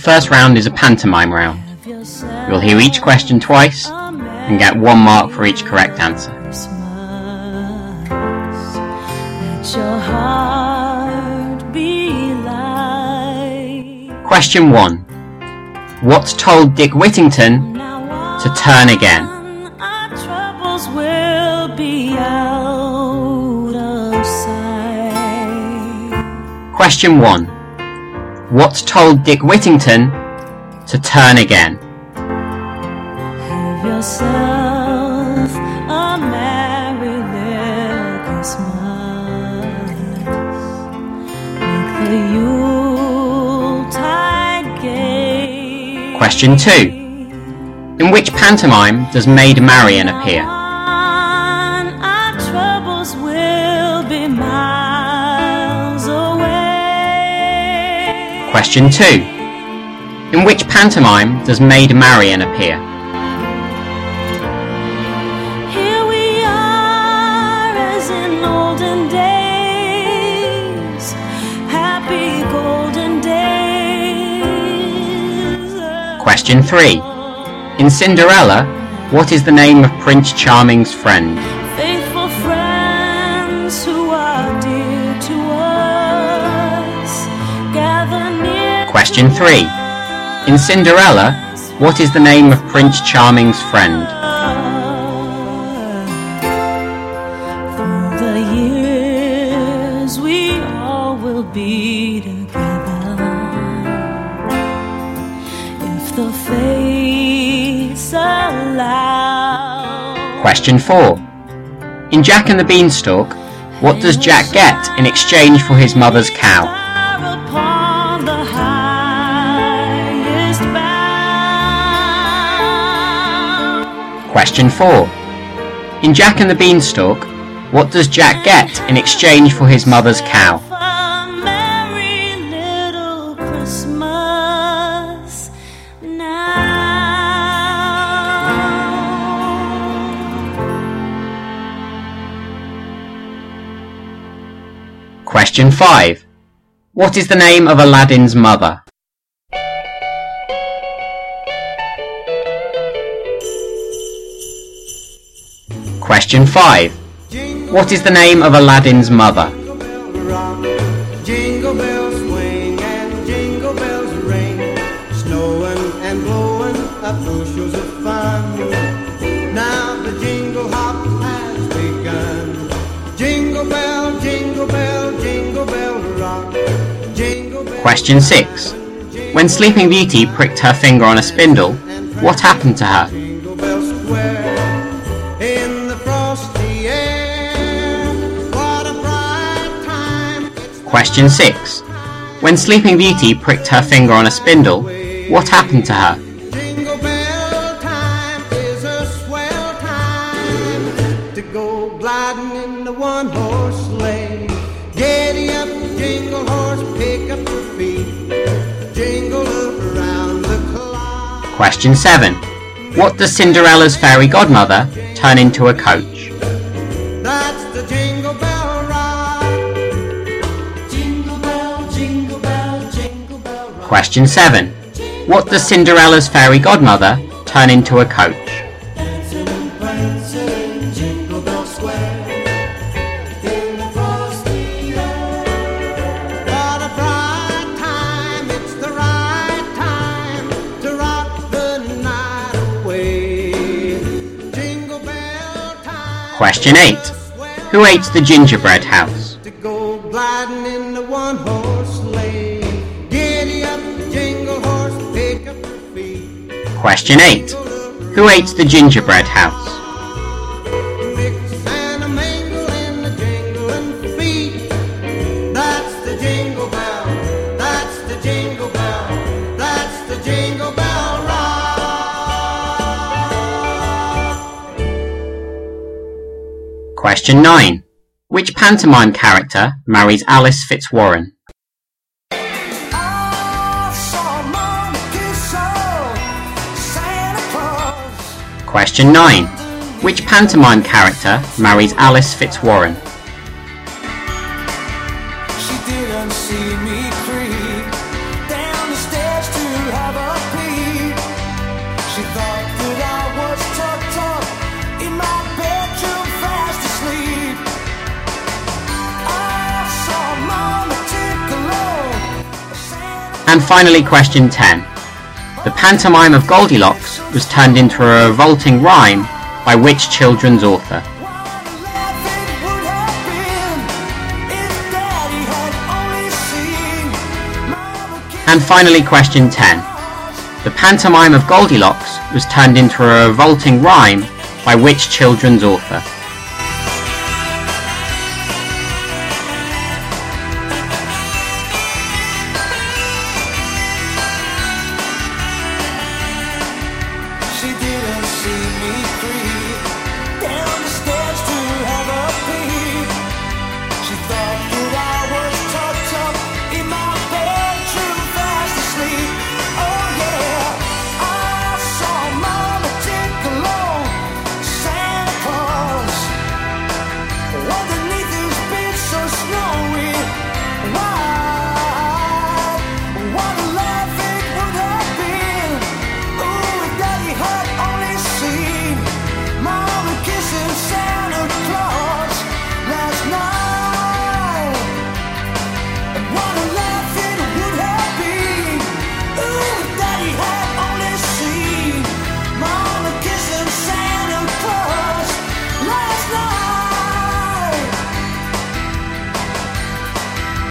The first round is a pantomime round. You'll hear each question twice and get one mark for each correct answer. Question 1. What told Dick Whittington to turn again? Question 1. What told Dick Whittington to turn again? Have yourself a merry little Christmas. Make the Yuletide gay. Question 2. In which pantomime does Maid Marian appear? Question 2. In which pantomime does Maid Marian appear? Here we are as in olden days, happy golden days. Question 3. In Cinderella, what is the name of Prince Charming's friend? Faithful friends who are dear to us, Question 3. In Cinderella, what is the name of Prince Charming's friend? Through the years, we all will be together. If the fates allow. Question 4. In Jack and the Beanstalk, what does Jack get in exchange for his mother's cow? Question 4. In Jack and the Beanstalk, what does Jack get in exchange for his mother's cow? Question 5. What is the name of Aladdin's mother? Question 5. What is the name of Aladdin's mother? Question 6. When Sleeping Beauty pricked her finger on a spindle, what happened to her? Jingle bell square in the frosty air. What a bright time! Question 6. When Sleeping Beauty pricked her finger on a spindle, what happened to her? Jingle bell time is a swell time to go gliding in the one horse sleigh. Giddy up, jingle horse, pick up your feet. Jingle up around the clock. Question 7. What does Cinderella's fairy godmother turn into a coach? That's the jingle bell rock. Jingle bell, jingle bell, jingle bell rock. Question 7. What does Cinderella's fairy godmother turn into a coach? Question 8. Who ate the gingerbread house? To go gliding in the one horse sleigh. Giddy up, jingle horse, pick up your feet. Question 8. Who ate the gingerbread house? Question 9. Which pantomime character marries Alice Fitzwarren? Question 9. Which pantomime character marries Alice Fitzwarren? And finally, question 10. The pantomime of Goldilocks was turned into a revolting rhyme by which children's author? And finally, question 10. The pantomime of Goldilocks was turned into a revolting rhyme by which children's author?